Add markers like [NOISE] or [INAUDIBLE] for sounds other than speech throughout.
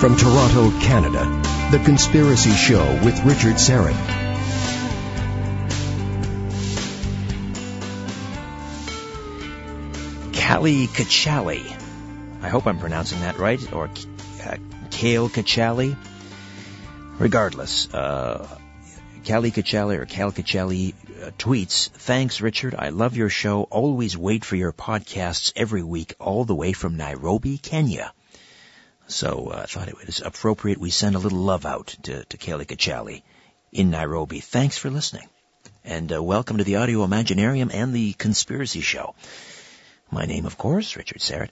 From Toronto, Canada, The Conspiracy Show with Richard Syrett. Kali Kachali. I hope I'm pronouncing that right, or uh, Kale Kachali. Regardless, uh, Kali Kachali or Cal Kachali uh, tweets, Thanks, Richard. I love your show. Always wait for your podcasts every week, all the way from Nairobi, Kenya. So uh, I thought it was appropriate we send a little love out to, to Kali Kachali in Nairobi. Thanks for listening. And uh, welcome to the Audio Imaginarium and the Conspiracy Show. My name, of course, Richard Syrett.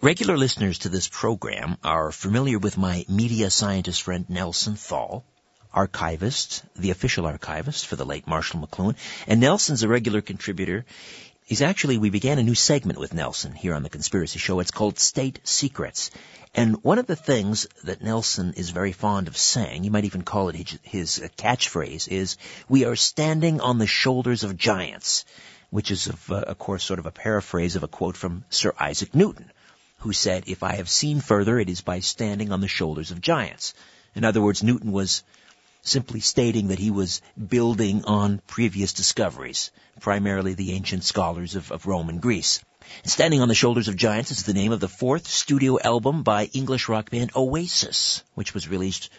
Regular listeners to this program are familiar with my media scientist friend Nelson Thall, archivist, the official archivist for the late Marshall McLuhan. And Nelson's a regular contributor. He's actually, we began a new segment with Nelson here on the Conspiracy Show. It's called State Secrets. And one of the things that Nelson is very fond of saying, you might even call it his, his catchphrase, is, we are standing on the shoulders of giants, which is, of, uh, of course, sort of a paraphrase of a quote from Sir Isaac Newton, who said, if I have seen further, it is by standing on the shoulders of giants. In other words, Newton was simply stating that he was building on previous discoveries, primarily the ancient scholars of, of Rome and Greece. Standing on the Shoulders of Giants is the name of the fourth studio album by English rock band Oasis, which was released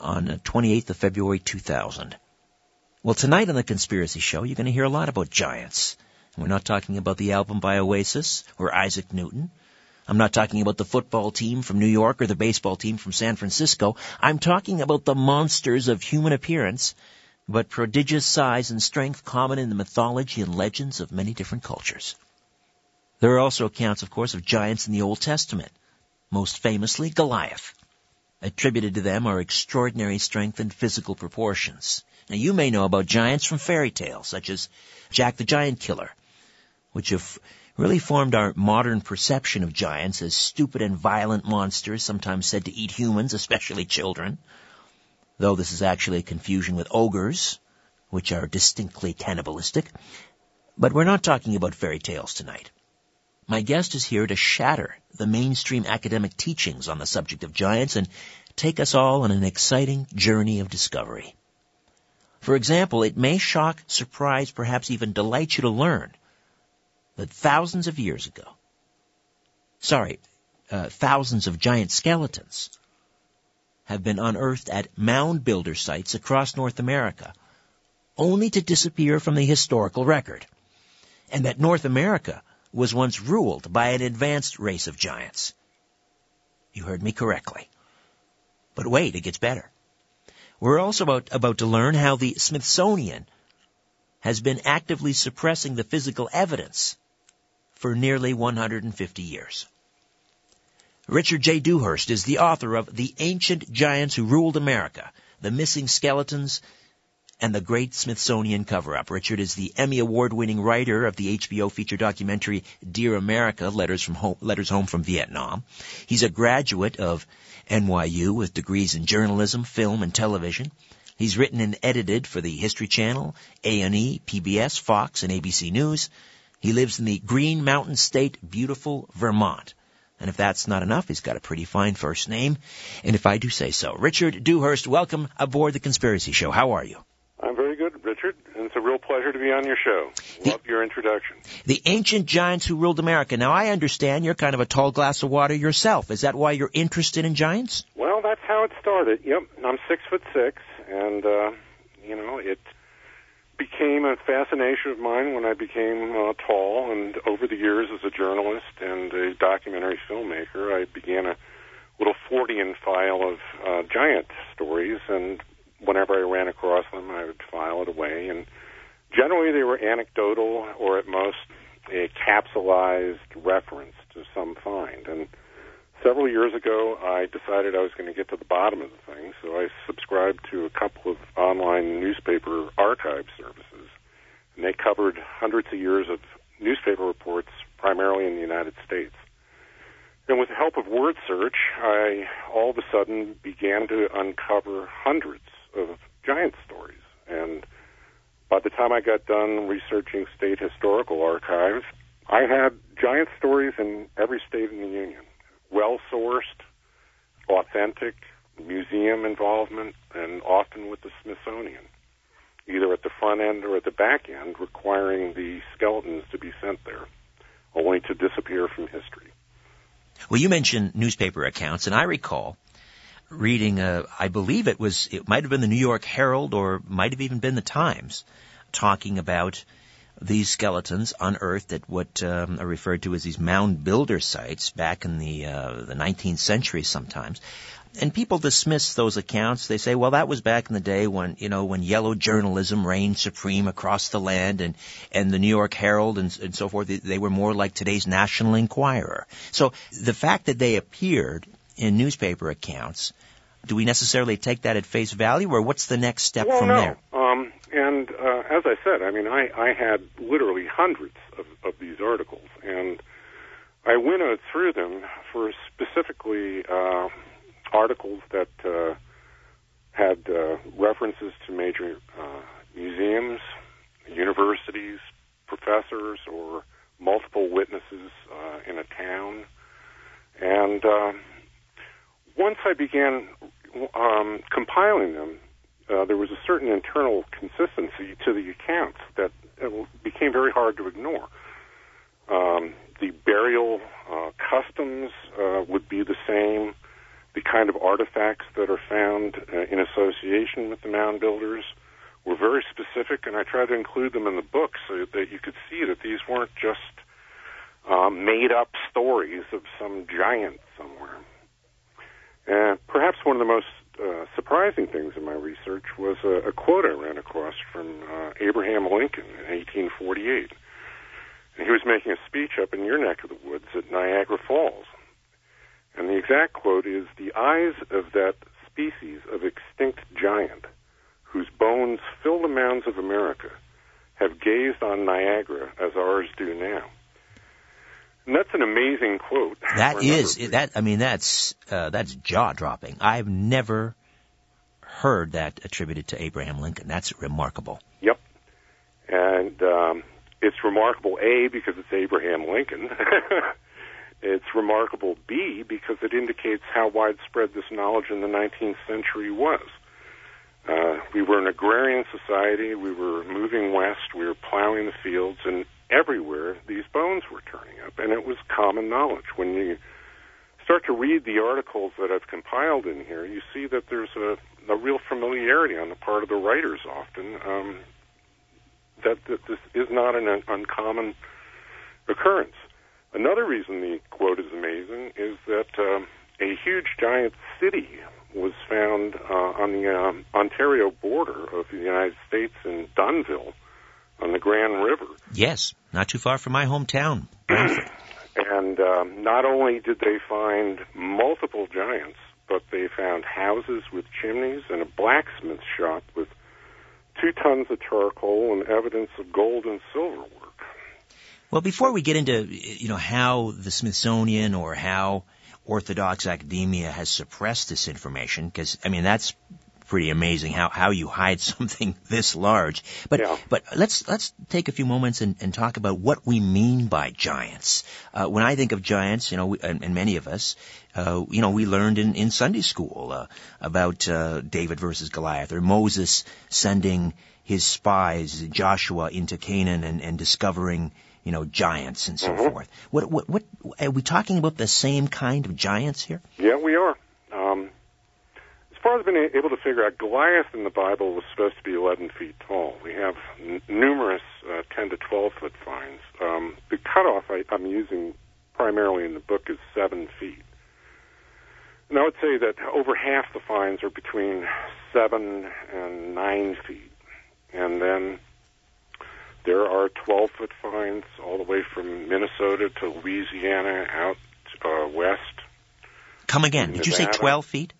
on uh, 28th of February 2000. Well, tonight on the Conspiracy Show, you're going to hear a lot about giants. We're not talking about the album by Oasis or Isaac Newton. I'm not talking about the football team from New York or the baseball team from San Francisco. I'm talking about the monsters of human appearance, but prodigious size and strength common in the mythology and legends of many different cultures. There are also accounts, of course, of giants in the Old Testament, most famously Goliath. Attributed to them are extraordinary strength and physical proportions. Now you may know about giants from fairy tales, such as Jack the Giant Killer, which have really formed our modern perception of giants as stupid and violent monsters, sometimes said to eat humans, [LAUGHS] especially children. Though this is actually a confusion with ogres, which are distinctly cannibalistic. But we're not talking about fairy tales tonight. My guest is here to shatter the mainstream academic teachings on the subject of giants and take us all on an exciting journey of discovery. For example, it may shock, surprise, perhaps even delight you to learn that thousands of years ago, sorry, uh, thousands of giant skeletons have been unearthed at mound builder sites across North America, only to disappear from the historical record. And that North America was once ruled by an advanced race of giants. You heard me correctly. But wait, it gets better. We're also about, about to learn how the Smithsonian has been actively suppressing the physical evidence for nearly 150 years. Richard J. Dewhurst is the author of The Ancient Giants Who Ruled America, The Missing Skeletons, and The Great Smithsonian Cover-Up. Richard is the Emmy Award-winning writer of the HBO feature documentary Dear America, Letters, from home, Letters Home from Vietnam. He's a graduate of NYU with degrees in journalism, film, and television. He's written and edited for the History Channel, A&E, PBS, Fox, and ABC News. He lives in the Green Mountain State, beautiful Vermont. And if that's not enough, he's got a pretty fine first name. And if I do say so, Richard Dewhurst, welcome aboard the Conspiracy Show. How are you? I'm very good, Richard, and it's a real pleasure to be on your show. Love your introduction. The ancient giants who ruled America. Now, I understand you're kind of a tall glass of water yourself. Is that why you're interested in giants? Well, that's how it started. Yep, I'm six foot six, and uh, you know it became a fascination of mine when I became uh, tall, and over the years as a journalist and a documentary filmmaker, I began a little Fortean file of uh, giant stories, and whenever I ran across them, I would file it away. And generally, they were anecdotal or at most a capsulized reference to some find. And several years ago, I decided I was going to get to the bottom of the thing, so I subscribed to a couple of online newspaper archive services, and they covered hundreds of years of newspaper reports, primarily in the United States. And with the help of word search, I all of a sudden began to uncover hundreds of giant stories. And by the time I got done researching state historical archives, I had giant stories in every state in the Union well sourced, authentic museum involvement, and often with the Smithsonian, either at the front end or at the back end, requiring the skeletons to be sent there, only to disappear from history. Well, you mentioned newspaper accounts, and I recall reading, uh, I believe it was, it might have been the New York Herald or might have even been the Times, talking about these skeletons unearthed at what um, are referred to as these mound builder sites back in the uh, the 19th century sometimes. And people dismiss those accounts. They say, well, that was back in the day when, you know, when yellow journalism reigned supreme across the land and, and the New York Herald and, and so forth, they were more like today's National Enquirer. So the fact that they appeared in newspaper accounts, do we necessarily take that at face value or what's the next step well, from no. there? And uh, as I said, I mean, I, I had literally hundreds of, of these articles, and I winnowed through them for specifically uh, articles that uh, had uh, references to major uh, museums, universities, professors, or multiple witnesses uh, in a town. And uh, once I began um, compiling them, uh, there was a certain internal consistency to the accounts that became very hard to ignore. Um, the burial uh, customs uh, would be the same. The kind of artifacts that are found uh, in association with the mound builders were very specific, and I tried to include them in the book so that you could see that these weren't just um, made up stories of some giant somewhere. And perhaps one of the most uh, surprising things in my research was a, a quote I ran across from uh, Abraham Lincoln in 1848. And he was making a speech up in your neck of the woods at Niagara Falls. And the exact quote is The eyes of that species of extinct giant, whose bones fill the mounds of America, have gazed on Niagara as ours do now. And that's an amazing quote. [LAUGHS] That is that. I mean, that's uh, that's jaw dropping. I've never heard that attributed to Abraham Lincoln. That's remarkable. Yep, and um, it's remarkable A because it's Abraham Lincoln. [LAUGHS] it's remarkable B because it indicates how widespread this knowledge in the 19th century was. Uh, we were an agrarian society. We were moving west. We were plowing the fields, and everywhere these bones were turning up, and it was common knowledge. When you start to read the articles that I've compiled in here, you see that there's a, a real familiarity on the part of the writers often um, that, that this is not an un- uncommon occurrence. Another reason the quote is amazing is that um, a huge giant city was found uh, on the um, Ontario border of the United States in Dunnville on the Grand River. Yes, not too far from my hometown, [CLEARS THROAT] and um, not only did they find multiple giants, but they found houses with chimneys and a blacksmith shop with two tons of charcoal and evidence of gold and silver work. Well, before we get into you know how the Smithsonian or how Orthodox academia has suppressed this information, because I mean that's pretty amazing how, how you hide [LAUGHS] something this large. But yeah. but let's let's take a few moments and, and talk about what we mean by giants. Uh, when I think of giants, you know, we, and, and, many of us, uh, you know, we learned in, in Sunday school uh, about uh, David versus Goliath, or Moses sending his spies Joshua into Canaan and, and discovering you know giants and so mm-hmm. forth. What, what what are we talking about? The same kind of giants here? Yeah, we are. As far as I've been able to figure out, Goliath in the Bible was supposed to be 11 feet tall. We have n- numerous uh, 10 to 12 foot finds. Um, the cutoff I, I'm using primarily in the book is 7 feet. And I would say that over half the finds are between 7 and 9 feet. And then there are 12 foot finds all the way from Minnesota to Louisiana out uh, west. Come again. Did you say 12 feet?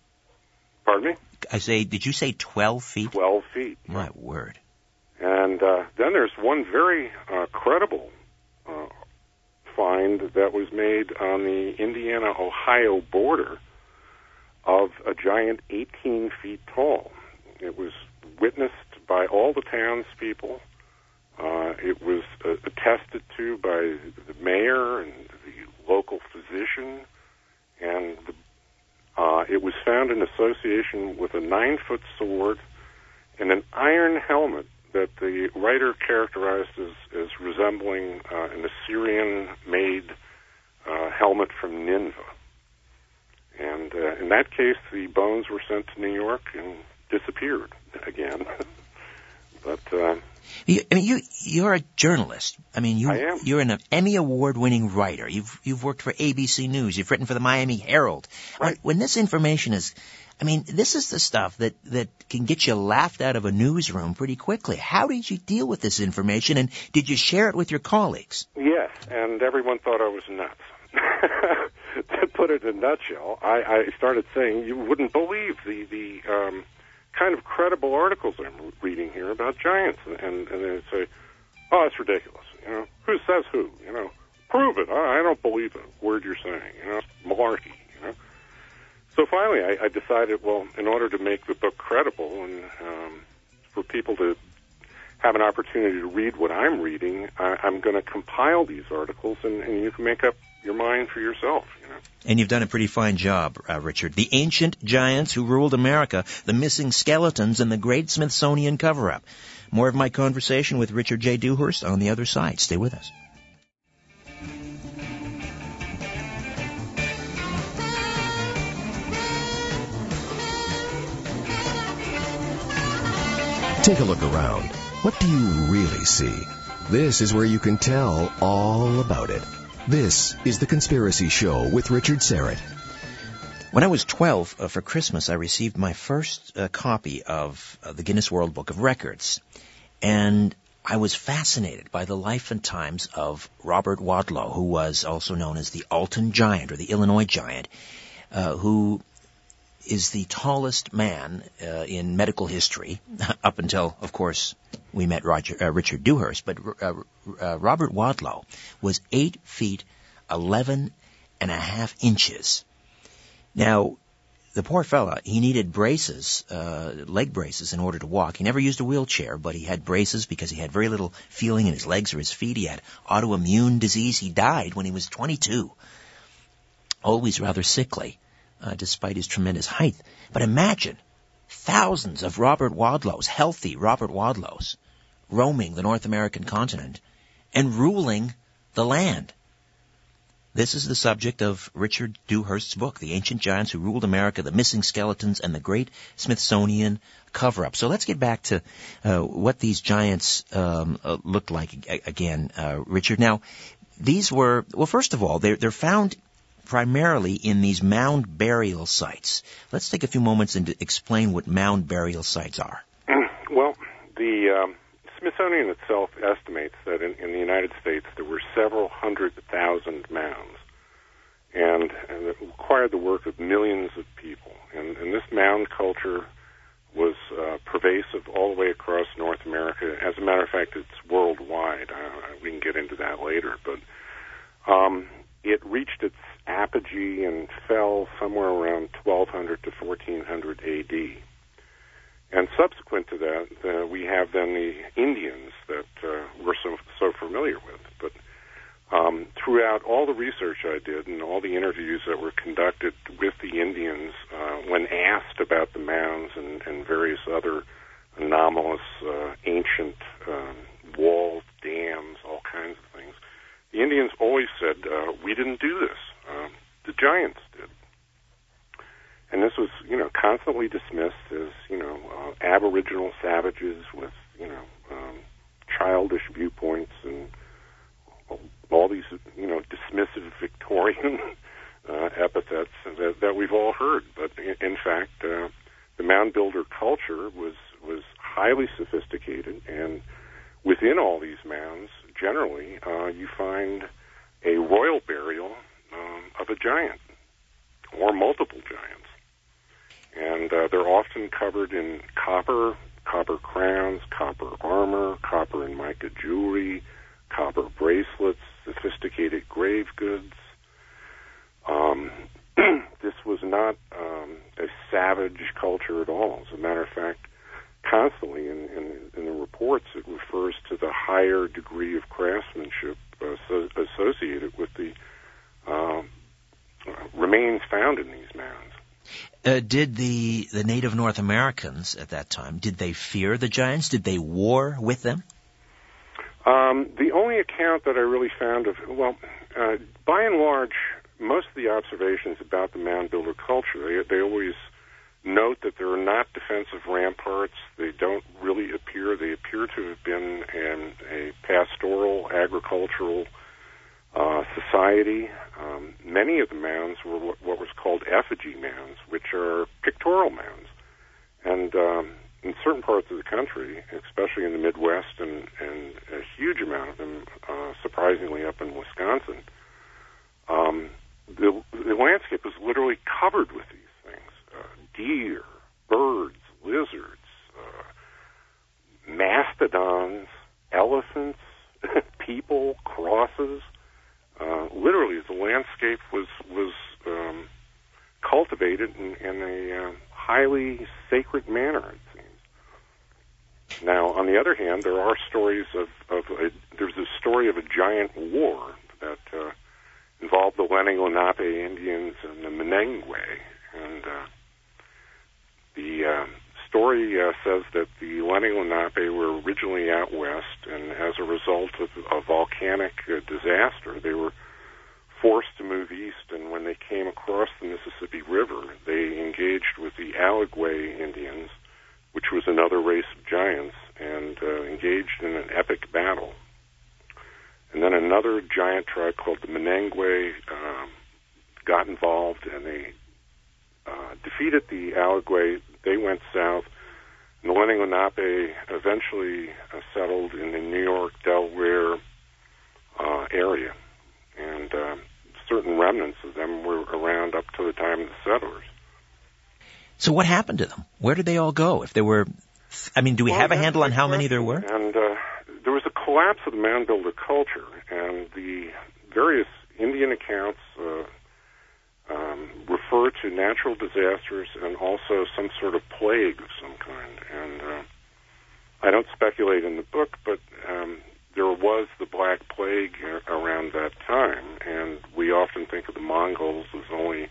Pardon me? I say, did you say 12 feet? 12 feet. My word. And uh, then there's one very uh, credible uh, find that was made on the Indiana Ohio border of a giant 18 feet tall. It was witnessed by all the townspeople. Uh, it was uh, attested to by the mayor and the local physician, and the Uh, it was found in association with a nine foot sword and an iron helmet that the writer characterized as, as resembling uh, an Assyrian made uh, helmet from Nineveh. And uh, in that case, the bones were sent to New York and disappeared again. [LAUGHS] but uh, you, I mean, you you're a journalist. I mean, you I am. you're an Emmy award-winning writer. You've you've worked for ABC News. You've written for the Miami Herald. Right. When, when this information is, I mean, this is the stuff that that can get you laughed out of a newsroom pretty quickly. How did you deal with this information, and did you share it with your colleagues? yes, and everyone thought I was nuts. [LAUGHS] to put it in a nutshell, I, I started saying you wouldn't believe the the um, kind of credible articles I'm reading here about giants, and and, and they say, "Oh, it's ridiculous." You know, who says who? You know, prove it. I, I don't believe a word you're saying. You know, malarkey. You know. So finally, I, I decided, well, in order to make the book credible and um, for people to have an opportunity to read what I'm reading, I, I'm going to compile these articles, and, and you can make up your mind for yourself. You know. And you've done a pretty fine job, uh, Richard. The ancient giants who ruled America, the missing skeletons, and the great Smithsonian cover-up. More of my conversation with Richard J. Dewhurst on the other side. Stay with us. Take a look around. What do you really see? This is where you can tell all about it. This is The Conspiracy Show with Richard Syrett. When I was 12, uh, for Christmas, I received my first uh, copy of uh, the Guinness World Book of Records. And I was fascinated by the life and times of Robert Wadlow, who was also known as the Alton Giant or the Illinois Giant, uh, who is the tallest man uh, in medical history, [LAUGHS] up until, of course, we met Roger, uh, Richard Dewhurst. But uh, uh, Robert Wadlow was eight feet eleven and a half inches. Now, the poor fella, he needed braces, uh, leg braces, in order to walk. He never used a wheelchair, but he had braces because he had very little feeling in his legs or his feet. He had autoimmune disease. He died when he was 22. Always rather sickly uh, despite his tremendous height. But imagine thousands of Robert Wadlows, healthy Robert Wadlows, roaming the North American continent and ruling the land. This is the subject of Richard Dewhurst's book, The Ancient Giants Who Ruled America, The Missing Skeletons, and the Great Smithsonian Cover-Up. So let's get back to uh, what these giants um, uh, looked like again, uh, Richard. Now, these were, well, first of all, they're, they're found primarily in these mound burial sites. Let's take a few moments and explain what mound burial sites are. [CLEARS THROAT] Well, the um, Smithsonian itself estimates that in, in the United States there were several hundred thousand mounds, and, and it required the work of millions of people. And, and this mound culture was uh, pervasive all the way across North America. As a matter of fact, it's worldwide. Uh, we can get into that later, but um, it reached its apogee and fell somewhere around 1200 to 1400 AD. And subsequent to that, uh, we have then the Indians that uh, we're so, so familiar with. But um, throughout all the research I did and all the interviews that were conducted with the Indians, uh, when asked about the mounds and, and various other anomalous uh, ancient um, walls, dams, all kinds of things, the Indians always said, uh, "We didn't do this. Um, the Giants did." And this was, you know, constantly dismissed as, you know, uh, aboriginal savages with, you know, um, childish viewpoints and all these, you know, dismissive Victorian [LAUGHS] uh, epithets that, that we've all heard. But in, in fact, uh, the mound builder culture was was highly sophisticated, and within all these mounds, generally, uh, you find a royal burial um, of a giant or multiple giants. And uh, they're often covered in copper, copper crowns, copper armor, copper and mica jewelry, copper bracelets, sophisticated grave goods. Um, [CLEARS THROAT] this was not um, a savage culture at all. As a matter of fact, constantly in, in, in the reports, it refers to the higher degree of craftsmanship uh, so associated with the um, remains found in these mounds. Uh, did the the native North Americans at that time did they fear the giants? Did they war with them? Um, the only account that I really found of well, uh, by and large, most of the observations about the mound builder culture they they always note that there are not defensive ramparts. They don't really appear. They appear to have been in a pastoral, agricultural uh, society. Um, many of the mounds were what, what, was called effigy mounds, which are pictorial mounds. And um, in certain parts of the country, especially in the Midwest, and, and a huge amount of them, uh, surprisingly, up in Wisconsin, um, the, the landscape is literally covered with these things: uh, deer, birds, lizards, uh, mastodons, elephants, [LAUGHS] people, crosses uh, literally the landscape was was um, cultivated in, in a uh, highly sacred manner. It seems. Now, on the other hand, there are stories of of a, there's a story of a giant war that uh, involved the Lenni Lenape Indians and the Menengwe, and uh, the uh, story uh, says that the Lenni Lenape were originally out west, and as a result of a volcanic uh, disaster, they were forced to move east. And when they came across the Mississippi River, they engaged with the Alligawe Indians, which was another race of giants, and uh, engaged in an epic battle. And then another giant tribe called the Menengwe um, got involved, and they uh, defeated the Alligawe they went south. The Lenape eventually uh, settled in the New York, Delaware uh, area, and um, certain remnants of them were around up to the time of the settlers. So what happened to them? Where did they all go? If there were, I mean, do we well, have a handle on how many there were? And uh, there was a collapse of the mound builder culture, and the various Indian accounts uh, um, refer to natural disasters and also some sort of plague of some kind. And uh, I don't speculate in the book, but um, there was the Black Plague around that time, and we often think of the Mongols as only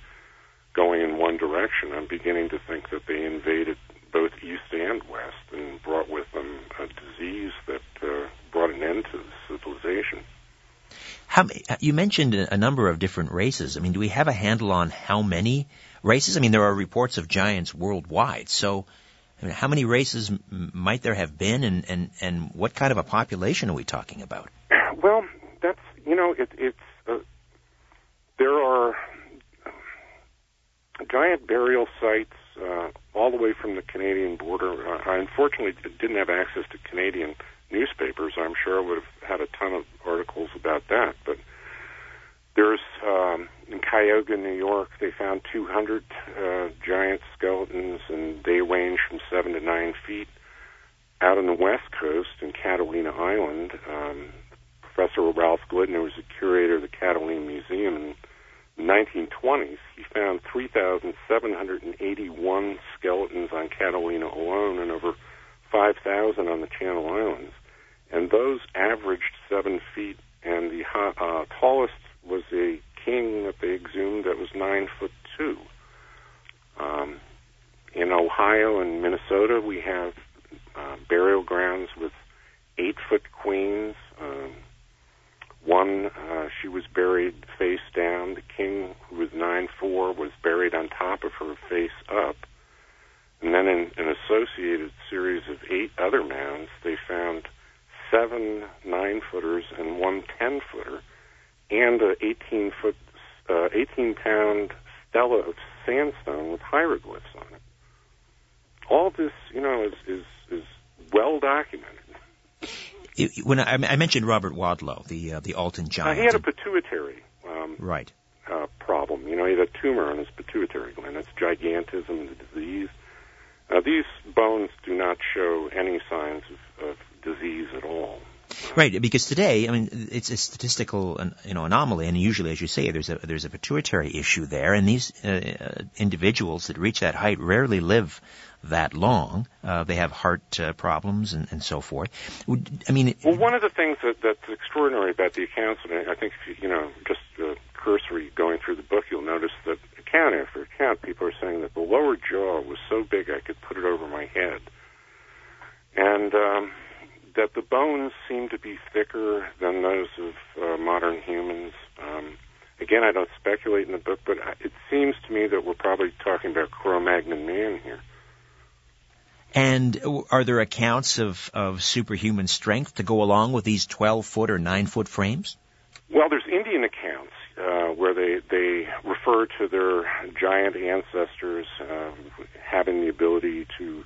going in one direction. I'm beginning to think that they invaded both east and west and brought with them a disease that uh, brought an end to the civilization. How, you mentioned a number of different races. I mean, do we have a handle on how many races? I mean, there are reports of giants worldwide. So, I mean, how many races might there have been, and, and, and what kind of a population are we talking about? Well, that's you know, it, it's uh, there are giant burial sites uh, all the way from the Canadian border. Uh, I unfortunately didn't have access to Canadian newspapers, I'm sure would have had a ton of articles about that. But there's um, in Cayuga, New York, they found 200 uh, giant skeletons, and they range from seven to nine feet. Out on the west coast in Catalina Island, um, Professor Ralph Glidden was the curator of the Catalina Museum in the 1920s. He found 3,781 skeletons on Catalina alone, and over 5,000 on the Channel Islands, and those averaged seven feet, and the uh, tallest was a king that they exhumed that was nine foot two. Um, in Ohio and Minnesota, we have uh, burial grounds with eight foot queens. Um, one, uh, she was buried face down. The king, who was nine four, was buried on top of her face up. And then in an associated series of eight other mounds, they found seven nine footers and one ten footer, and an 18 foot, uh, 18 pound stela of sandstone with hieroglyphs on it. All this, you know, is is, is well documented. When I, I mentioned Robert Wadlow, the uh, the Alton giant, uh, he had a pituitary um, right uh, problem. You know, he had a tumor on his pituitary gland. That's gigantism, the disease. Uh, these bones do not show any signs of, of disease at all. Right, because today, I mean, it's a statistical, you know, anomaly, and usually, as you say, there's a there's a pituitary issue there, and these uh, uh individuals that reach that height rarely live that long. Uh, they have heart uh, problems and, and so forth. I mean, well, one of the things that that's extraordinary about the accounts, and I think if you, you know, just uh, cursory going through the book, you'll notice that account after account, people are saying that the lower jaw was so big I could put it over my head, and um, that the bones seem to be thicker than those of uh, modern humans. Um, again, I don't speculate in the book, but it seems to me that we're probably talking about Cro-Magnon man here. And are there accounts of, of superhuman strength to go along with these 12 foot or 9 foot frames? Well, there's Indian accounts uh, where they, they refer to their giant ancestors uh, having the ability to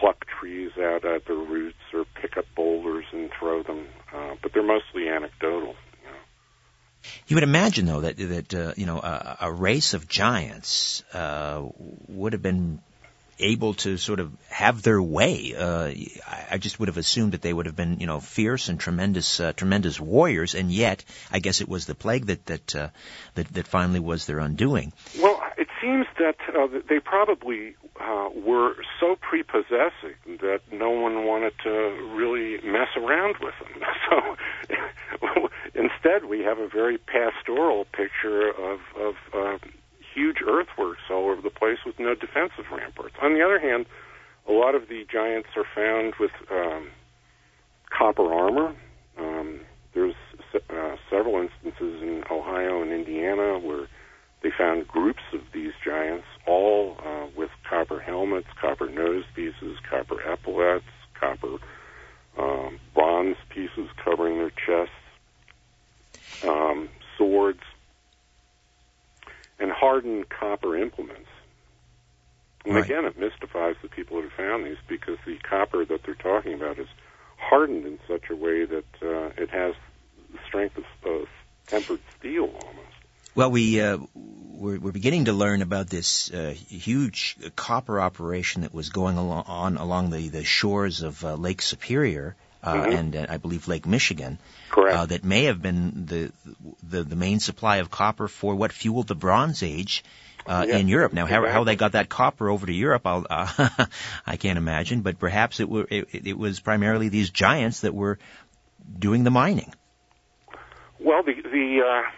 pluck trees out at their roots or pick up boulders and throw them, uh, but they're mostly anecdotal. You know. you would imagine, though, that that uh, you know a, a race of giants uh, would have been able to sort of have their way. Uh, I just would have assumed that they would have been, you know, fierce and tremendous, uh, tremendous warriors, and yet, I guess it was the plague that that uh, that, that finally was their undoing. Well, seems that uh, they probably uh, were so prepossessing that no one wanted to really mess around with them. [LAUGHS] So [LAUGHS] instead, we have a very pastoral picture of of uh, huge earthworks all over the place with no defensive ramparts. On the other hand, a lot of the giants are found with um, copper armor. Um, there's uh, several instances in Ohio and Indiana where they found groups of these giants, all uh, with copper helmets, copper nose pieces, copper epaulets, copper um, bronze pieces covering their chests, um, swords, and hardened copper implements. And right. again, it mystifies the people who found these because the copper that they're talking about is hardened in such a way that uh, it has the strength of, of tempered steel almost. Well, we uh, we're, we're, beginning to learn about this uh, huge copper operation that was going along, on along the, the shores of uh, Lake Superior uh, mm-hmm. and uh, I believe Lake Michigan. Correct. Uh, that may have been the, the the main supply of copper for what fueled the Bronze Age. Uh, in Europe. Now, how, how they got that copper over to Europe, I'll, uh, [LAUGHS] I can't imagine. But perhaps it, were, it, it was primarily these giants that were doing the mining. Well, the the uh,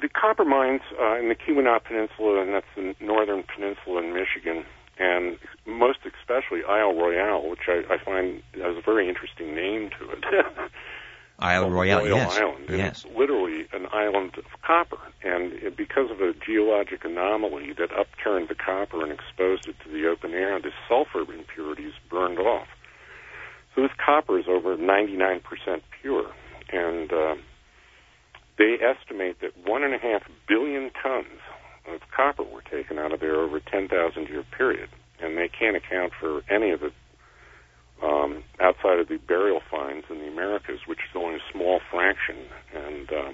the copper mines uh, in the Keweenaw Peninsula, and that's the northern peninsula in Michigan, and most especially Isle Royale, which I, I find has a very interesting name to it. [LAUGHS] Isle Royale, Royal yes. Island. Yes. It's literally an island of copper. And it, because of a geologic anomaly that upturned the copper and exposed it to the open air, the sulfur impurities burned off. So this copper is over 99% pure. And uh, they estimate that one and a half billion tons of copper were taken out of there over a 10,000 year period, and they can't account for any of it um, outside of the burial finds in the Americas, which is only a small fraction. And uh,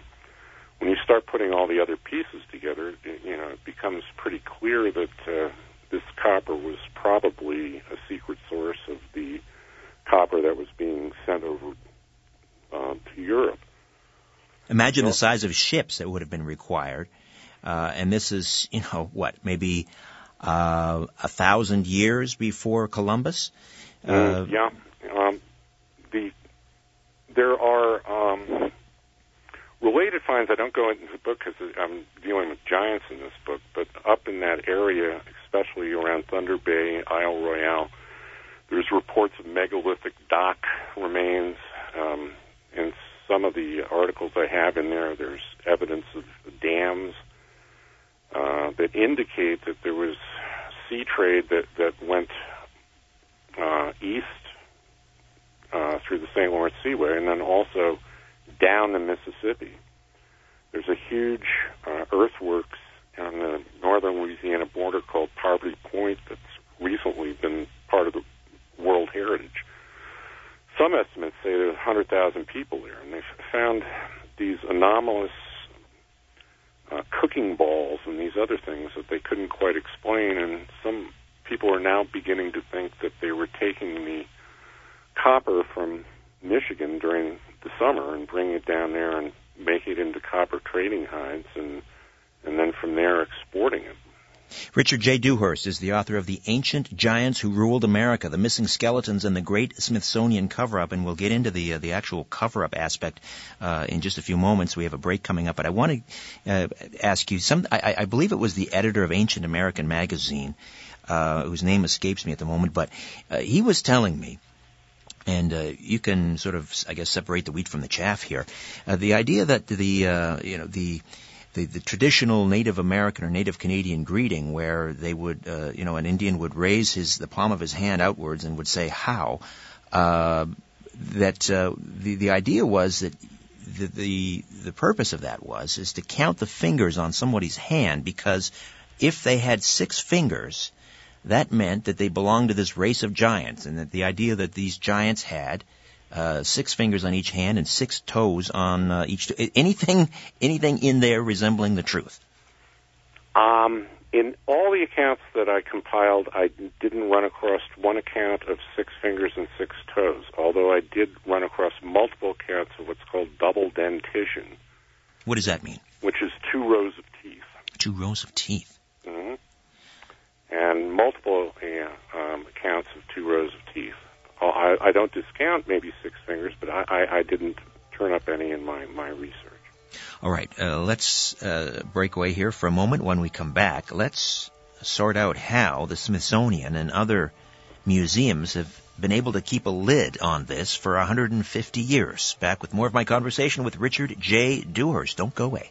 when you start putting all the other pieces together, it, you know, it becomes pretty clear that uh, this copper was probably a secret source of the copper that was being sent over uh, to Europe. Imagine the size of ships that would have been required uh, and this is, you know, what, maybe uh, a thousand years before Columbus? Uh, mm, yeah. Um, the there are um, related finds. I don't go into the book because I'm dealing with giants in this book, but up in that area, especially around Thunder Bay, Isle Royale, there's reports of megalithic dock remains. Um, in some of the articles I have in there, there's evidence of dams uh, that indicate that there was sea trade that that went uh, east uh, through the St. Lawrence Seaway, and then also down the Mississippi. There's a huge uh, earthworks on the northern Louisiana border called Poverty Point that's recently been part of the World Heritage. Some estimates say there's 100,000 people there, and they've found these anomalous uh, cooking balls and these other things that they couldn't quite explain. And some people are now beginning to think that they were taking the copper from Michigan during the summer and bringing it down there and making it into copper trading hides and and then from there exporting it. Richard J. Dewhurst is the author of The Ancient Giants Who Ruled America, The Missing Skeletons and the Great Smithsonian Cover-Up, and we'll get into the uh, the actual cover-up aspect uh, in just a few moments. We have a break coming up, but I want to uh, ask you some. I, I, believe it was the editor of Ancient American magazine, uh, whose name escapes me at the moment, but uh, he was telling me and uh, you can sort of, I guess, separate the wheat from the chaff here. Uh, the idea that the, uh, you know, the the, the traditional Native American or Native Canadian greeting, where they would, uh, you know, an Indian would raise his the palm of his hand outwards and would say "how." Uh, that uh, the the idea was that the, the the purpose of that was is to count the fingers on somebody's hand because if they had six fingers, that meant that they belonged to this race of giants, and that the idea that these giants had uh, six fingers on each hand and six toes on uh, each. To- anything, anything in there resembling the truth? Um, in all the accounts that I compiled, I didn't run across one account of six fingers and six toes. Although I did run across multiple accounts of what's called double dentition. What does that mean? Which is two rows of teeth. Two rows of teeth. Mm-hmm. And multiple um, accounts of two rows of teeth. Oh, I, I don't discount maybe six fingers, but I, I, I didn't turn up any in my, my research. All right, uh, let's uh, break away here for a moment. When we come back, let's sort out how the Smithsonian and other museums have been able to keep a lid on this for 150 years. Back with more of my conversation with Richard J. Dewhurst. Don't go away.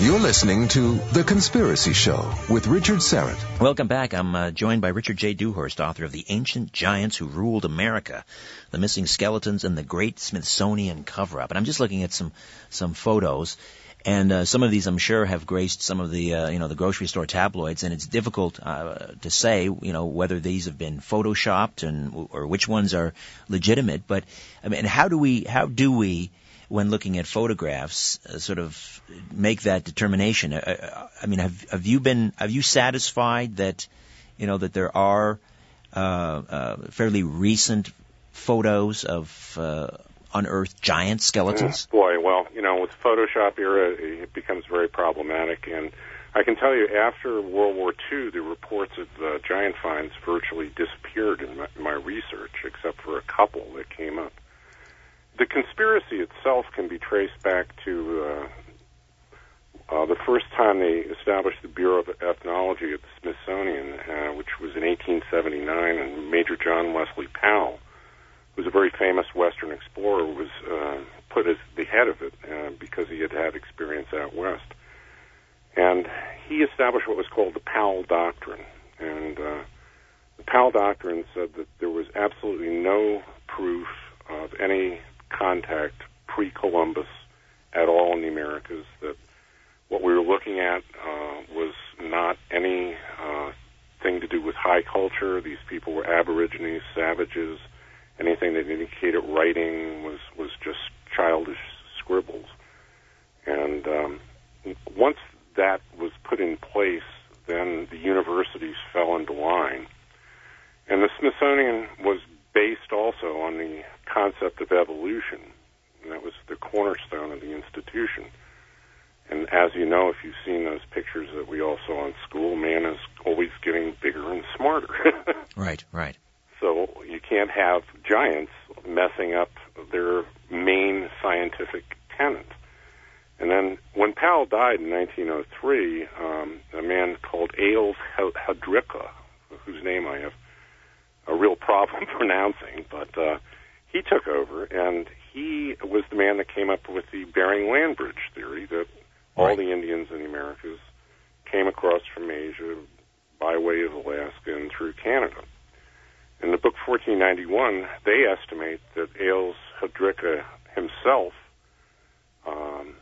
You're listening to The Conspiracy Show with Richard Syrett. Welcome back. I'm uh, joined by Richard J. Dewhurst, author of The Ancient Giants Who Ruled America, The Missing Skeletons and the Great Smithsonian Cover-Up. And I'm just looking at some, some photos. And uh, some of these, I'm sure, have graced some of the, uh, you know, the grocery store tabloids, and it's difficult uh, to say, you know, whether these have been photoshopped and or which ones are legitimate. But I mean, how do we, how do we, when looking at photographs, uh, sort of make that determination? Uh, uh, I mean, have have you been have you satisfied that you know that there are uh, uh, fairly recent photos of unearthed giant skeletons? Mm, boy, well, you know, with Photoshop era, it becomes very problematic and. I can tell you, after World War II, the reports of the giant finds virtually disappeared in my, my research, except for a couple that came up the conspiracy itself can be traced back to uh, uh, the first time they established the Bureau of Ethnology at the Smithsonian, uh, which was in 1879, and Major John Wesley Powell, who was a very famous Western explorer, was uh, put as the head of it uh, because he had had experience out west. And he established what was called the Powell Doctrine. And uh, the Powell Doctrine said that there was absolutely no proof of any contact pre-Columbus at all in the Americas. That what we were looking at uh, was not any uh, thing to do with high culture. These people were aborigines, savages. Anything that indicated writing was was just childish scribbles. And um, once that was put in place, then the universities fell into line. And the Smithsonian was based also on the concept of evolution. And that was the cornerstone of the institution. And as you know, if you've seen those pictures that we all saw in school, man is always getting bigger and smarter. right, right. So you can't have giants messing up their main scientific tenet. And then when Powell died in 1903, um, a man called Ailes Hadrika, whose name I have a real problem pronouncing, but uh, he took over, and he was the man that came up with the Bering Land Bridge theory that all right. the Indians in the Americas came across from Asia by way of Alaska and through Canada. In the book 1491, they estimate that Ailes Hadrika himself um,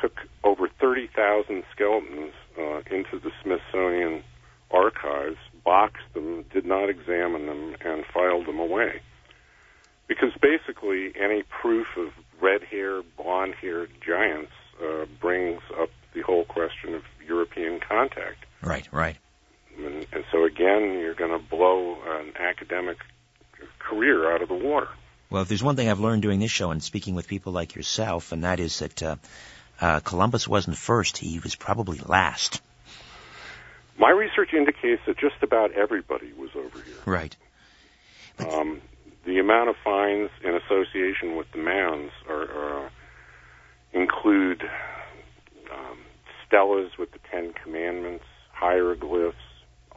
took over 30,000 skeletons uh, into the Smithsonian archives, boxed them, did not examine them, and filed them away because basically any proof of red hair, blonde haired giants uh, brings up the whole question of European contact. Right, right. And, and so again, you're going to blow an academic career out of the water. Well, if there's one thing I've learned doing this show and speaking with people like yourself, and that is that uh, uh, Columbus wasn't first; he was probably last. My research indicates that just about everybody was over here. Right. Um, the amount of fines in association with the mounds are, are include um, stelas with the Ten Commandments, hieroglyphs,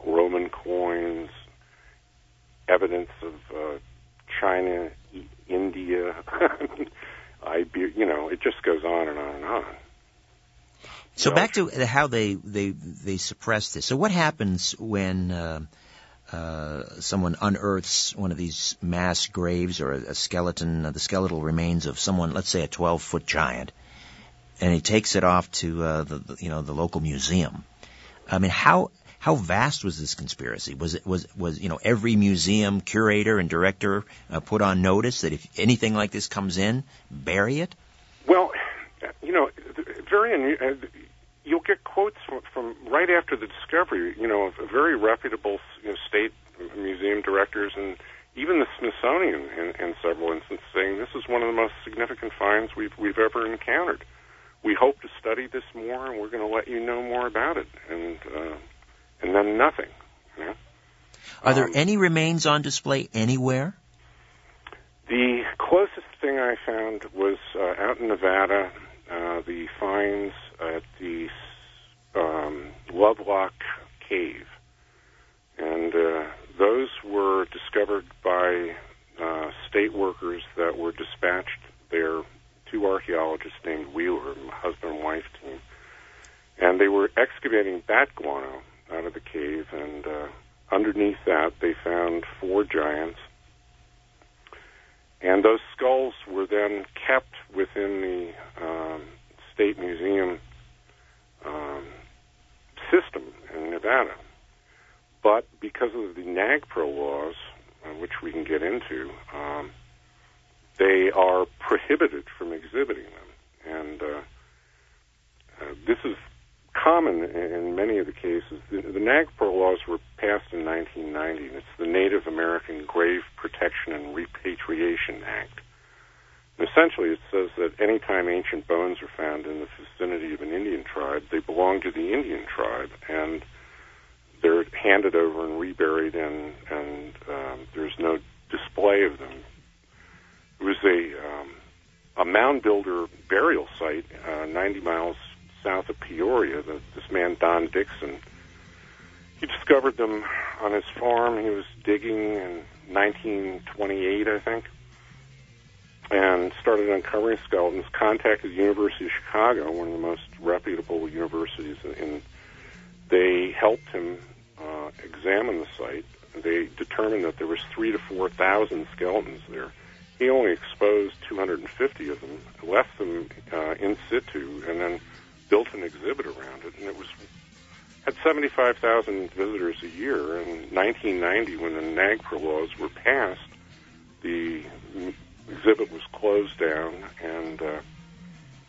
Roman coins, evidence of uh, China, India, [LAUGHS] Iberia. You know, it just goes on and on and on. So back to how they they they suppress this. So what happens when uh, uh, someone unearths one of these mass graves or a, a skeleton, uh, the skeletal remains of someone, let's say a 12 foot giant, and he takes it off to uh, the, the you know the local museum? I mean, how how vast was this conspiracy? Was it was was you know every museum curator and director uh, put on notice that if anything like this comes in, bury it? Well, you know, very uh, you'll get quotes from, from right after the discovery. You know, of very reputable you know, state museum directors and even the Smithsonian in, in several instances saying this is one of the most significant finds we've we've ever encountered. We hope to study this more, and we're going to let you know more about it. And uh, and then nothing. You know? Are there um, any remains on display anywhere? The closest thing I found was uh, out in Nevada. Uh, the finds at the um, Lovelock Cave, and uh, those were discovered by uh, state workers that were dispatched there. Two archaeologists named Wheeler, husband and wife team, and they were excavating bat guano out of the cave, and uh, underneath that they found four giants. And those skulls were then kept within the um, State Museum um, system in Nevada. But because of the NAGPRA laws, uh, which we can get into, um, they are prohibited from exhibiting them. And uh, uh, this is common in many of the cases. The, the NAGPRA laws were passed in 1990, and it's the Native American Grave Protection and Repatriation Act. And essentially, it says that anytime ancient bones are found in the vicinity of an Indian tribe, they belong to the Indian tribe, and they're handed over and reburied, and, and um, there's no display of them. It was a um, a mound builder burial site uh, 90 miles south of Peoria. The, this man, Don Dickson, he discovered them on his farm. He was digging in 1928, I think, and started uncovering skeletons. Contacted the University of Chicago, one of the most reputable universities, and they helped him uh, examine the site. They determined that there was three to four thousand skeletons there. He only exposed 250 of them, left them uh, in situ, and then built an exhibit around it, and it was had 75,000 visitors a year. In 1990, when the NAGPRA laws were passed, the exhibit was closed down and uh,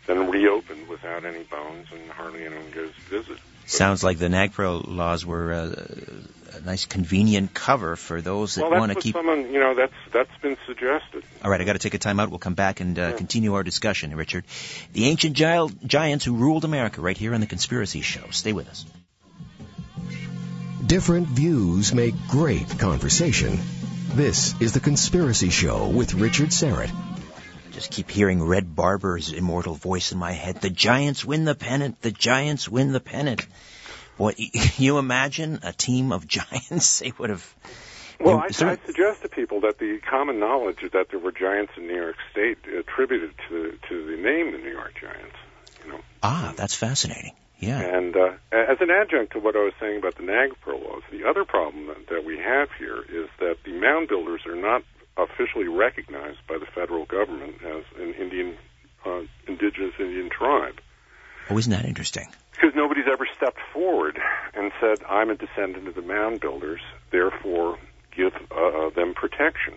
then reopened without any bones, and hardly anyone goes to visit. Sounds like the NAGPRA laws were uh, a nice, convenient cover for those that well, want to keep. Someone, you know, that's that's been suggested. All right, I got to take a time out. We'll come back and uh, yeah. continue our discussion, Richard. The ancient gi- giants who ruled America, right here on the Conspiracy Show. Stay with us. Different views make great conversation. This is the Conspiracy Show with Richard Syrett. Just keep hearing Red Barber's immortal voice in my head. The Giants win the pennant. The Giants win the pennant. Boy, [LAUGHS] you imagine a team of [LAUGHS] giants? They would have. Well, I, I suggest to people that the common knowledge that there were giants in New York State attributed to to the name the New York Giants. You know. Ah, that's fascinating. Yeah. And uh, as an adjunct to what I was saying about the NAGPRA laws, the other problem that, that we have here is that the mound builders are not officially recognized by the federal government as an Indian, uh, indigenous Indian tribe. Oh, isn't that interesting? Because nobody's ever stepped forward and said, I'm a descendant of the mound builders, therefore give uh, them protection.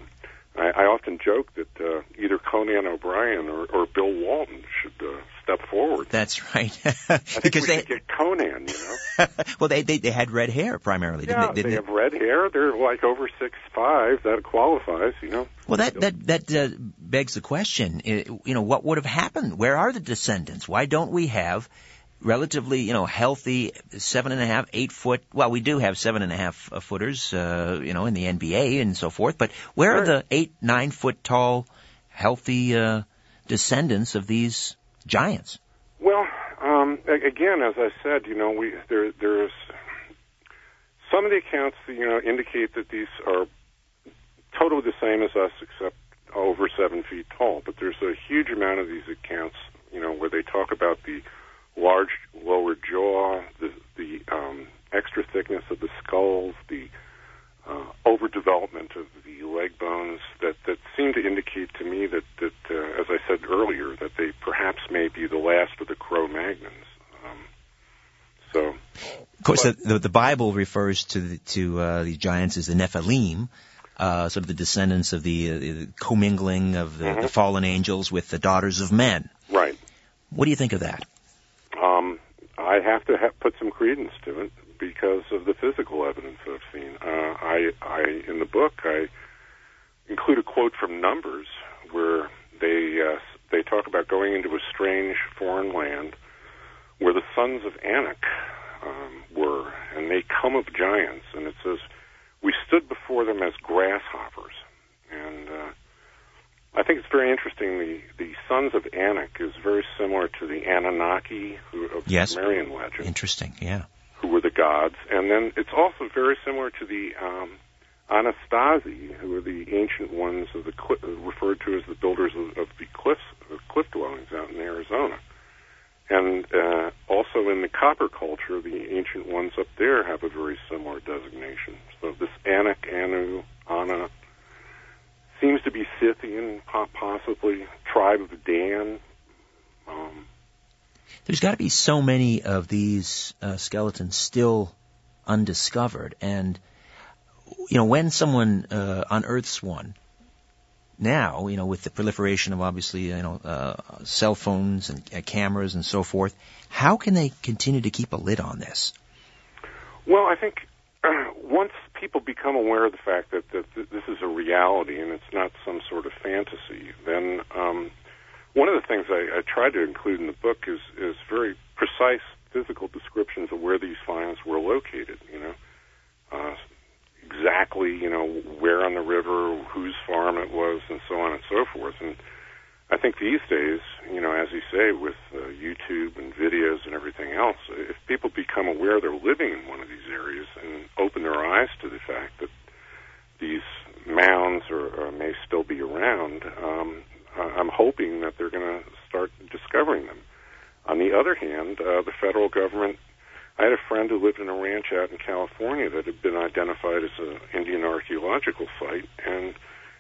I, I often joke that uh, either Conan O'Brien or, or Bill Walton should uh, step forward. That's right. [LAUGHS] because they get Conan, you know. [LAUGHS] well, they, they they had red hair primarily. Yeah, didn't they, they, didn't have red hair. They're like over six five. That qualifies, you know. Well, that that that uh, begs the question. You know, what would have happened? Where are the descendants? Why don't we have relatively, you know, healthy seven and a half, eight foot. Well, we do have seven and a half uh, footers, uh, you know, in the NBA and so forth. But where Right. are the eight, nine foot tall, healthy uh, descendants of these giants? Well, um, again, as I said, you know, we there there's some of the accounts you know indicate that these are totally the same as us, except over seven feet tall. But there's a huge amount of these accounts, you know, where they talk about the large lower jaw, the the um, extra thickness of the skulls, the uh, overdevelopment of the leg bones that, that seem to indicate to me that, that uh, as I said earlier, that they perhaps may be the last of the Cro-Magnons. Um, so, Of course, the, the, the Bible refers to the, to uh, the giants as the Nephilim, uh, sort of the descendants of the, uh, the commingling of the, the fallen angels with the daughters of men. right. What do you think of that? I have to ha- put some credence to it because of the physical evidence I've seen. Uh, I, I, in the book, I include a quote from Numbers where they uh, they talk about going into a strange foreign land where the sons of Anak um, were, and they come of giants, and it says we stood before them as grasshoppers, and uh, I think it's very interesting. The the sons of Anak is very similar to the Anunnaki who, of Yes. the Sumerian legend, Interesting, yeah. who were the gods, and then it's also very similar to the um, Anasazi, who are the ancient ones of the cli- referred to as the builders of, of the cliffs, of cliff dwellings out in Arizona. And uh, also in the copper culture, the ancient ones up there have a very similar designation. So this Anak, Anu, Ana seems to be Scythian, possibly tribe of the Dan. Um, There's got to be so many of these uh, skeletons still undiscovered, and you know when someone uh, unearths one now, you know with the proliferation of obviously you know uh, cell phones and uh, cameras and so forth, how can they continue to keep a lid on this? Well, I think uh, [CLEARS THROAT] once people become aware of the fact that, that th- this is a reality and it's not some sort of fantasy, then um, one of the things I, I try to include in the book is, is very precise physical descriptions of where these finds were located. You know, uh, exactly you know where on the river, whose farm it was, and so on and so forth. And I think these days, you know, as you say, with uh, YouTube and videos and everything else, if people become aware they're living in one of these areas and open their eyes to the fact that these mounds are, uh, may still be around, um, I'm hoping that they're going to start discovering them. On the other hand, uh, the federal government. I had a friend who lived in a ranch out in California that had been identified as an Indian archaeological site, and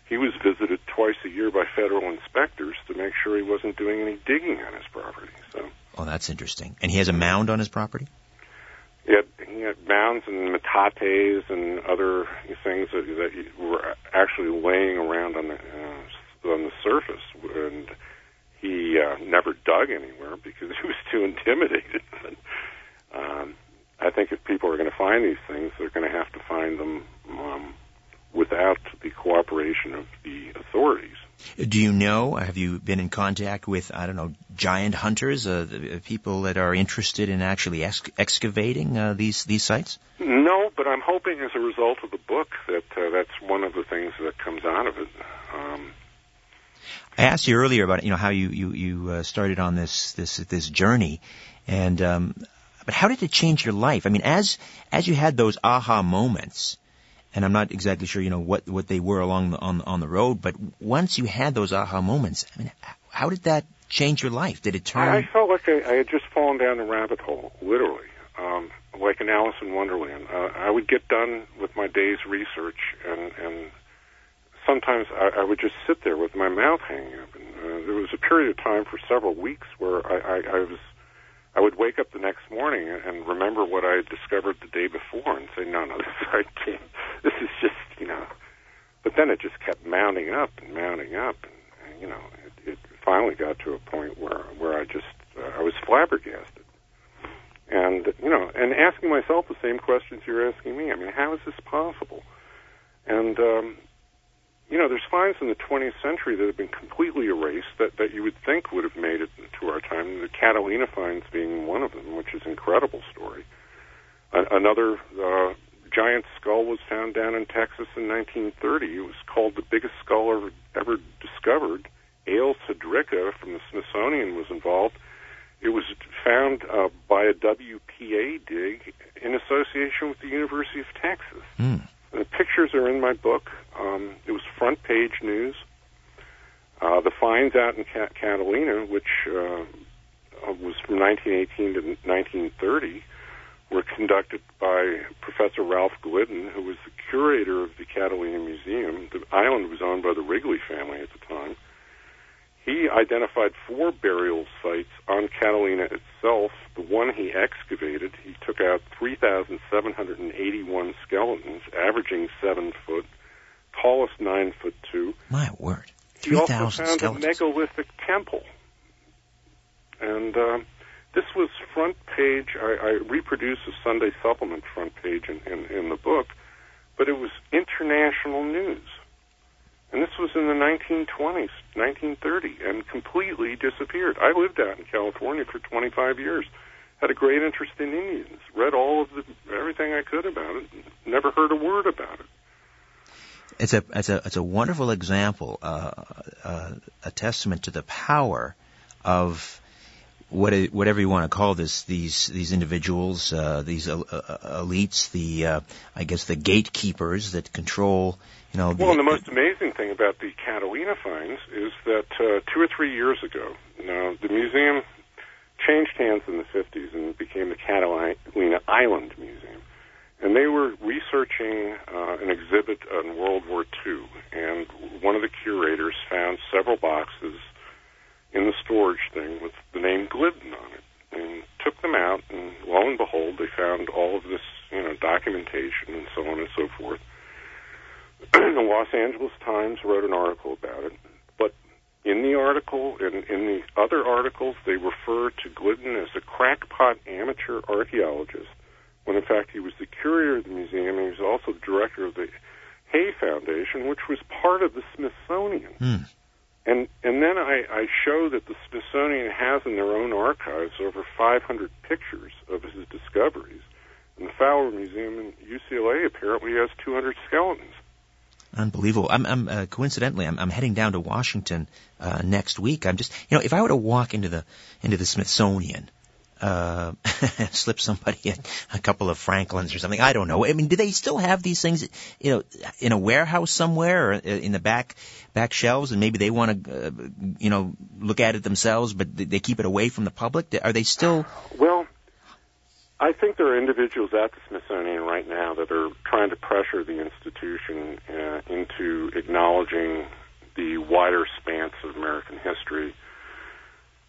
he was visited twice a year by federal inspectors to make sure he wasn't doing any digging on his property. So Oh, that's interesting. And he has a mound on his property. he had, he had mounds and metates and other things that, that were actually laying around on the uh, on the surface, and he uh, never dug anywhere because he was too intimidated. But, [LAUGHS] um, I think if people are going to find these things, they're going to have to find them um, without the cooperation of the authorities. Do you know? Have you been in contact with I don't know giant hunters, uh, the- uh, people that are interested in actually ex- excavating uh, these these sites? No, but I'm hoping as a result of the book that uh, that's one of the things that comes out of it. Um, I asked you earlier about you know how you you you uh, started on this this this journey, and um, but how did it change your life? I mean, as as you had those aha moments, and I'm not exactly sure you know what what they were along the, on on the road, but once you had those aha moments, I mean, how did that change your life? Did it turn? I, I felt like I, I had just fallen down a rabbit hole, literally, um, like an Alice in Wonderland. Uh, I would get done with my day's research, and, and sometimes I, I would just sit there with my mouth hanging open. Uh, there was a period of time for several weeks where I, I, I was. I would wake up the next morning and remember what I had discovered the day before, and say, "No, no, [LAUGHS] this I can't. This is just, you know, but then it just kept mounting up and mounting up, and, and you know, it, it finally got to a point where where I just uh, I was flabbergasted, and you know, and asking myself the same questions you're asking me. I mean, how is this possible? And um, you know, there's finds in the 20th century that have been completely erased that, that you would think would have made it to our time. The Catalina finds being one of them, which is an incredible story. A- another uh, giant skull was found down in Texas in 1930. It was called the biggest skull ever, ever discovered. Ales Hrdlicka from the Smithsonian was involved. It was found uh, by a WPA dig in association with the University of Texas. Mm. The pictures are in my book. Um, it was front page news. Uh, the finds out in Cat- Catalina, which uh, was from 1918 to 1930, were conducted by Professor Ralph Glidden, who was the curator of the Catalina Museum. The island was owned by the Wrigley family at the time. He identified four burial sites on Catalina itself. The one he excavated, he took out 3,781 skeletons, averaging seven foot, tallest nine foot two. My word. He also 3,000 found a megalithic temple. And uh, this was front page. I, I reproduce a Sunday supplement front page in, in, in the book, but it was international news. And this was in the 1920s, 1930, and completely disappeared. I lived out in California for 25 years. Had a great interest in Indians. Read all of the everything I could about it. Never heard a word about it. It's a it's a it's a wonderful example, uh, uh, a testament to the power of what whatever you want to call this these these individuals, uh, these uh, uh, elites, the uh, I guess the gatekeepers that control. You know, Well, and the most amazing thing about the Catalina finds is that uh, two or three years ago, now the museum changed hands in the 50s and became the Catalina Island Museum. And they were researching uh, an exhibit on World War II, and one of the curators found several boxes in the storage thing with the name Glidden on it, and took them out, and lo and behold, they found all of this, you know, documentation and so on and so forth. [CLEARS THROAT] the Los Angeles Times wrote an article about it, but in the article and in the other articles, they refer to Glidden as a crackpot amateur archaeologist, when in fact he was the curator of the museum and he was also director of the Hay Foundation, which was part of the Smithsonian. Hmm. And and then I, I show that the Smithsonian has in their own archives over 500 pictures of his discoveries, and the Fowler Museum in UCLA apparently has 200 skeletons. Unbelievable. I'm, I'm uh, coincidentally, I'm, I'm heading down to Washington uh, next week. I'm just, you know, if I were to walk into the into the Smithsonian, uh, [LAUGHS] slip somebody a, a couple of Franklins or something, I don't know. I mean, do they still have these things, you know, in a warehouse somewhere or uh, in the back back shelves, and maybe they want to, uh, you know, look at it themselves, but they keep it away from the public? Are they still? Well, I think there are individuals at the Smithsonian right now that are trying to pressure the institution uh, into acknowledging the wider spans of American history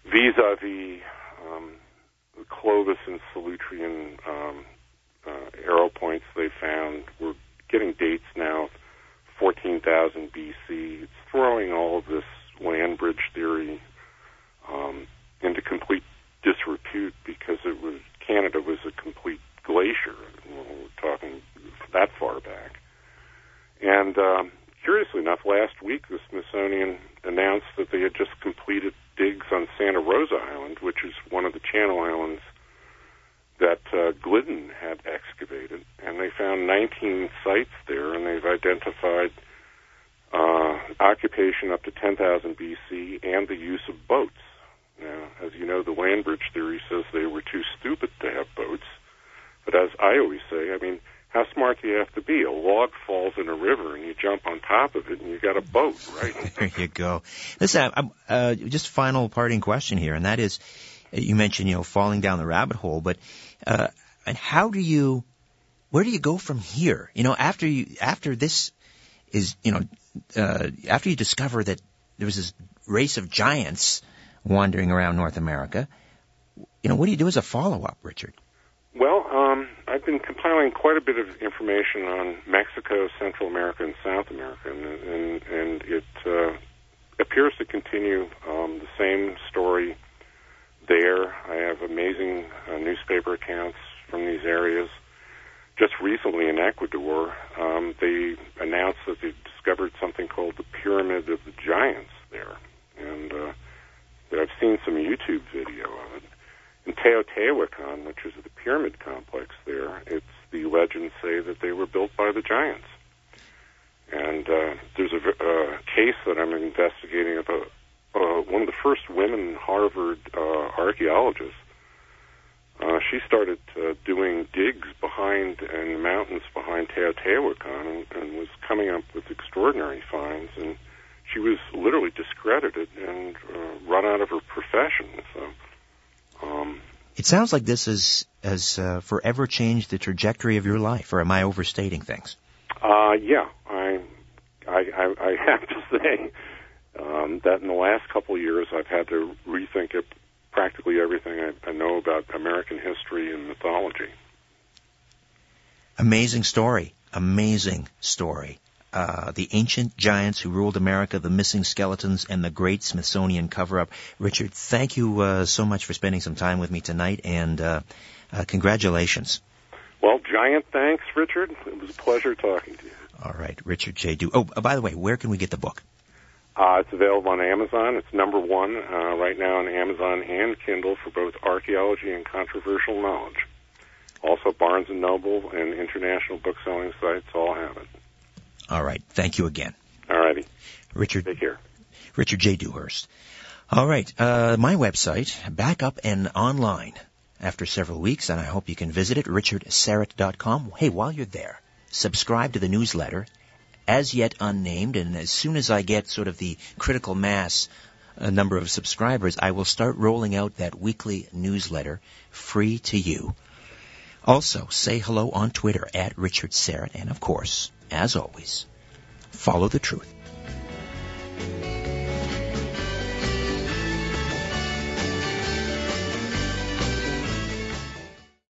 vis-a-vis um, Clovis and Solutrean um, uh, arrow points they found. We're getting dates now, 14,000 BC. It's throwing all of this land bridge theory um, into complete disrepute because it was Canada was a complete glacier. Well, we're talking that far back. And um, curiously enough, last week the Smithsonian announced that they had just completed digs on Santa Rosa Island, which is one of the Channel Islands that uh, Glidden had excavated, and they found 19 sites there, and they've identified uh, occupation up to 10,000 BC and the use of boats. Now, as you know, the land bridge theory says they were too stupid to have boats. But as I always say, I mean, how smart do you have to be? A log falls in a river and you jump on top of it and you got a boat, right? [LAUGHS] There you go. Listen, I'm, uh, just final parting question here, and that is, you mentioned, you know, falling down the rabbit hole, but, uh, and how do you, where do you go from here? You know, after you, after this is, you know, uh, after you discover that there was this race of giants wandering around North America, you know, what do you do as a follow-up, Richard? I've been compiling quite a bit of information on Mexico, Central America, and South America, and and, and it uh, appears to continue um, the same story there. I have amazing uh, newspaper accounts from these areas. Just recently in Ecuador, um, they announced that they discovered something called the Pyramid of the Giants there, and uh, I've seen some YouTube video of it. In Teotihuacan, which is the pyramid complex there, it's the legends say that they were built by the giants. And uh, there's a uh, case that I'm investigating about uh, one of the first women Harvard uh, archaeologists. Uh, she started uh, doing digs behind in the mountains behind Teotihuacan and, and was coming up with extraordinary finds. And she was literally discredited and uh, run out of her profession. So. Um, it sounds like this is, has uh, forever changed the trajectory of your life, or am I overstating things? Uh, yeah, I, I, I, I [LAUGHS] have to say um, that in the last couple of years, I've had to rethink it, practically everything I, I know about American history and mythology. Amazing story. Amazing story. Uh, the ancient giants who ruled America, the missing skeletons, and the great Smithsonian cover-up. Richard, thank you uh, so much for spending some time with me tonight, and uh, uh congratulations. Well, giant thanks, Richard. It was a pleasure talking to you. All right, Richard J. Dew. Oh, by the way, where can we get the book? Uh, it's available on Amazon. It's number one uh, right now on Amazon and Kindle for both archaeology and controversial knowledge. Also, Barnes and Noble and international book selling sites all have it. All right. Thank you again. All righty. Richard. Take care. Richard J. Dewhurst. All right. Uh, my website, back up and online after several weeks, and I hope you can visit it, richardsyrett.com. Hey, while you're there, subscribe to the newsletter as yet unnamed, and as soon as I get sort of the critical mass uh, number of subscribers, I will start rolling out that weekly newsletter free to you. Also, say hello on Twitter at Richard Syrett, and of course, as always, follow the truth.